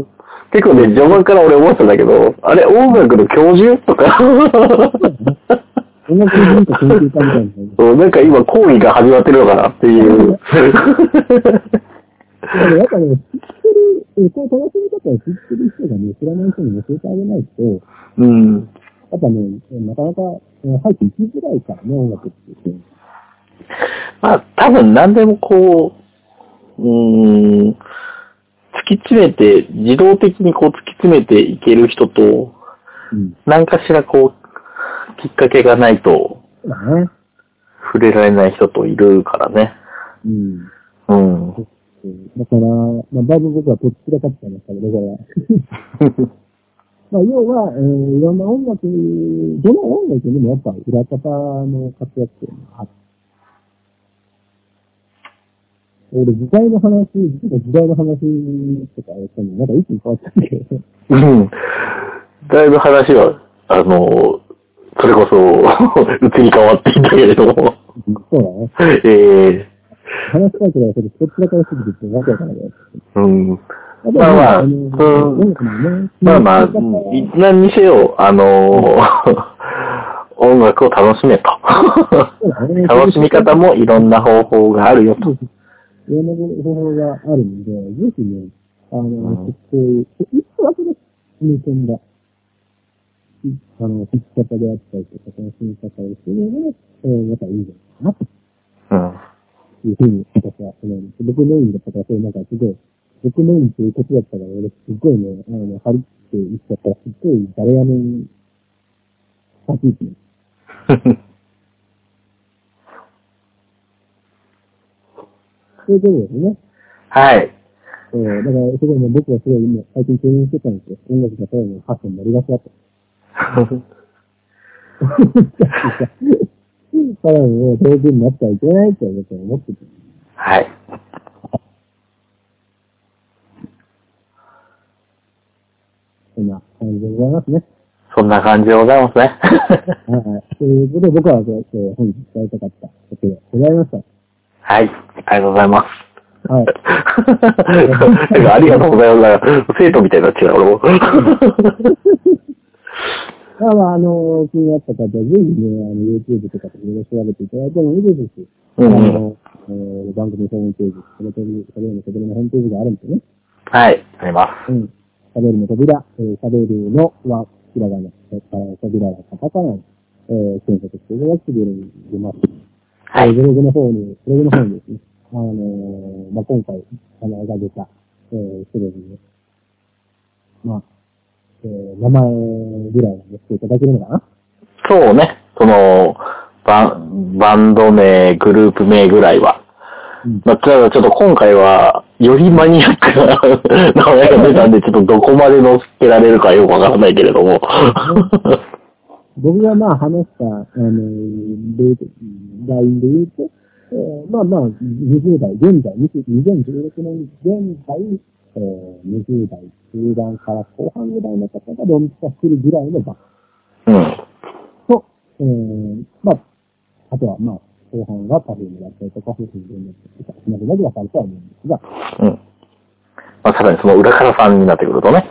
Speaker 2: ん。結構ね、序盤から俺思ったん。だけど、あれ、音楽の教授とか、
Speaker 1: 音楽の文化研究家みたいな。
Speaker 2: うなん。か今講義が始まってるのかなっていう。
Speaker 1: でもやっぱね、知ってる、えこう楽しみ方を知ってる人がね、知らない人に教えてあげないと、
Speaker 2: うん。
Speaker 1: やっぱね、なかなかえー入っていきづらいからね、音楽って。
Speaker 2: まあ、多分何でもこう、うーん、突き詰めて、自動的にこう突き詰めていける人と、
Speaker 1: うん。
Speaker 2: 何かしらこう、きっかけがないと。触れられない人といるからね。
Speaker 1: うん。
Speaker 2: うん。
Speaker 1: だから、まあ、だいぶ僕はとっちらかっちゃいましたけど、これは。(laughs) まあ、要は、えーいろんな音楽、どの音楽にもやっぱ裏方の活躍っていうのがあって。俺、時代の話、実は時代の話とかやったの、なんか一気に変わっちゃったけど、
Speaker 2: うん。だいぶ話は、あの、それこそ、(laughs) 移り変わっていったけれども。
Speaker 1: そうだね。
Speaker 2: ええ
Speaker 1: 話したいけど、それ、こちらからすぎてわけわからない。
Speaker 2: うん。まあまあ
Speaker 1: の
Speaker 2: うんまあまあ、
Speaker 1: 聞い
Speaker 2: 何にせよ、あの (laughs) 音楽を楽しめと。楽しみ方もいろんな方法があるよと。
Speaker 1: いろんな方法があるので、ぜひね、あの、
Speaker 2: うん
Speaker 1: こういう、一個だけで踏み込んだ、いあの、弾き方であったりとか、楽しみ方をするのが、えー、またいいんじゃないかなと。
Speaker 2: うん。
Speaker 1: いうふうに私は思います。僕メインだったから、そういうなんかすごい、僕メインっていうことだったから、俺すっごいね、あの、張り切って言っちゃったら、すっごい誰やねん、立ち位置ね。そういうことですね。
Speaker 2: はい。
Speaker 1: えー、だから、すごいね、僕はすごい今、最近経験してたんですよ。音楽がそういうの発信になりがちだと。ただね、上手になってはいけないって僕は思ってて。
Speaker 2: はい。
Speaker 1: そんな感じでございますね。
Speaker 2: そんな感じでございますね。
Speaker 1: はい。ということで、僕は、えー本日伝えたかったことでございました。
Speaker 2: はい。ありがとうございます。
Speaker 1: はい。(laughs)
Speaker 2: ありがとうございます。生徒みたいになっちゃう、俺も。
Speaker 1: まあまあ、あの、気になった方は、ぜひね、あの、YouTube とかでいろいろ調べていただいてもいいですし、
Speaker 2: うん
Speaker 1: あの、えー番組ホームページ、それとり、それのそれのホームページがあるんですよね。
Speaker 2: はい。あります。
Speaker 1: うん。喋るの扉、えー、喋るのは、ひらがな、えー、扉はカタカナに、えー、検索していただくと出ます。
Speaker 2: はい。
Speaker 1: えーブログの方に、ブログの方にですね、あのーまあ、今回、あの、が出た、えー、すでにね、まあ、えー、名前ぐらいは載せていただけるのかな？
Speaker 2: そうね。その、バンバンド名、グループ名ぐらいは。
Speaker 1: うん。
Speaker 2: まあ、ただちょっと今回は、よりマニアックな (laughs) 名前が出たんで、ちょっとどこまで載せてられるかよくわからないけれども。(laughs)
Speaker 1: 僕がまあ話した、あのラインで言うと、えー、まあまあ、20代、現在、20 2016年現在、えー、20代中盤から後半ぐらいの方が論破するぐらいのバン
Speaker 2: うん。
Speaker 1: と、えー、まあ、あとはまあ、後半はパフュームだったりとか、フーフームとか、そのぐらいで分かるとは思うんですが、
Speaker 2: うん。まあ、さらにその裏からさんになってくるとね。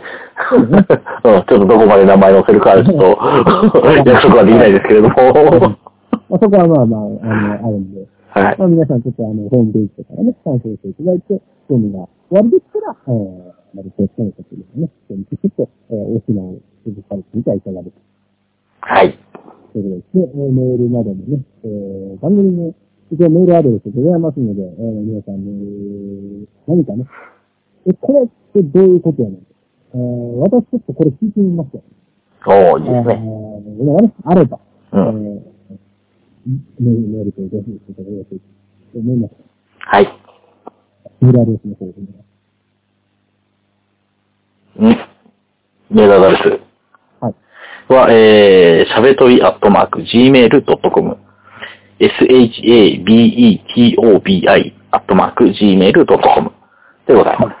Speaker 1: そうね
Speaker 2: うん、(laughs) ちょっとどこまで名前載せるかはちょっと (laughs) (laughs) 約束はできないですけれども。
Speaker 1: まあ、そこはまあまあ、あの、あるんで、
Speaker 2: はい。
Speaker 1: まあ皆さんちょっとあの、ホームページとかね、参照していただいて、興味が終わりでしたら、えー、まるでその時ですね、ちょっと、えー、お品を続かれてみてはいかがですか。
Speaker 2: はい。
Speaker 1: ということですね、えーメールなどもね、えー、番組の一応メールアドレスございますので、えー、皆さん、えー、何かね、え、これってどういうことやねん。えー、私ちょっとこれ聞いてみますよ。
Speaker 2: おー、いいです
Speaker 1: え
Speaker 2: ね。
Speaker 1: ー、これがね、あれば、
Speaker 2: うん。
Speaker 1: えー、メール、メールとぜひいただければと思います。
Speaker 2: はい。
Speaker 1: メールアドレスの方で、
Speaker 2: ん。メールアドレス
Speaker 1: はい。
Speaker 2: は、えー、しゃべとりアットマーク gmail.com shabetobi アットマーク gmail.com でございます。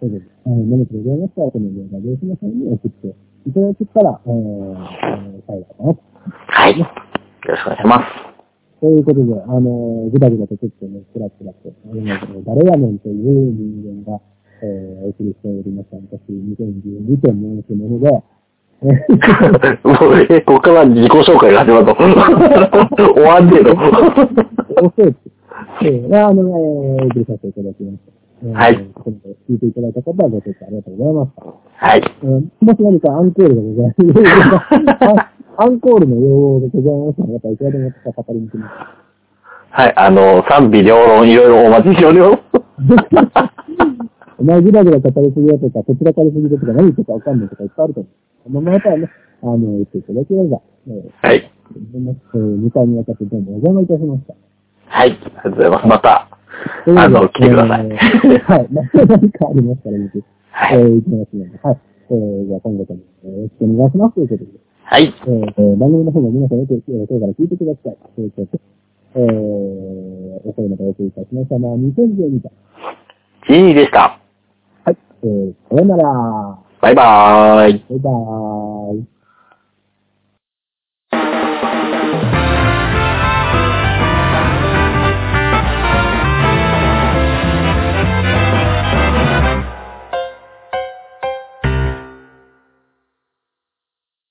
Speaker 1: そうです。あの、何かございましたら、このメールアドレスの方に送っていただけたら、えー、えー幸いかなと。
Speaker 2: はい。よろしくお願いします。
Speaker 1: ということで、あの、ぐだぐだとちょっとね、つらつらと、あの誰やねんという人間が、えー、お送りしておりました。私、2012点のもので、(laughs) えー
Speaker 2: もうえ、ここから自己紹介が始まるの。(laughs) 終わんねえの。
Speaker 1: おせって、えー、あの、えー、お送りさせていただきました。えー
Speaker 2: はい
Speaker 1: 聞いていただいた方はご清聴ありがとうございました。
Speaker 2: はい。
Speaker 1: えーもし何かアンコールがございます。あアンコールの要望でございますのたいくらでも語りに来ます。
Speaker 2: はい、あの、賛否両論いろいろお待ちしております。(laughs)
Speaker 1: お前ぐらぐら語りすぎだとか、こちらかりすぎだとか、何言ってるかわかんないとかいっぱいあると思う。まあ、またはね、あの、言っていただければ、えー、
Speaker 2: はい。
Speaker 1: えー、2回にわたってどうもお邪魔いたしました。
Speaker 2: はい。ありがとうございます。また、あの来てください
Speaker 1: えーはい。また何かありましたら、僕、
Speaker 2: はい
Speaker 1: えー、行きますので、はい。えー、じゃあ今後とも、えーよろしくお願いしますということで。
Speaker 2: はい。
Speaker 1: えーえー番組の方も皆さんよく、えー、今日から聞いてください。ということで、えー、お声までお送りいたしましたのは2012回。
Speaker 2: ジーニーでした。
Speaker 1: はい。えー、さよなら。
Speaker 2: バイバーイ。
Speaker 1: バイバーイ。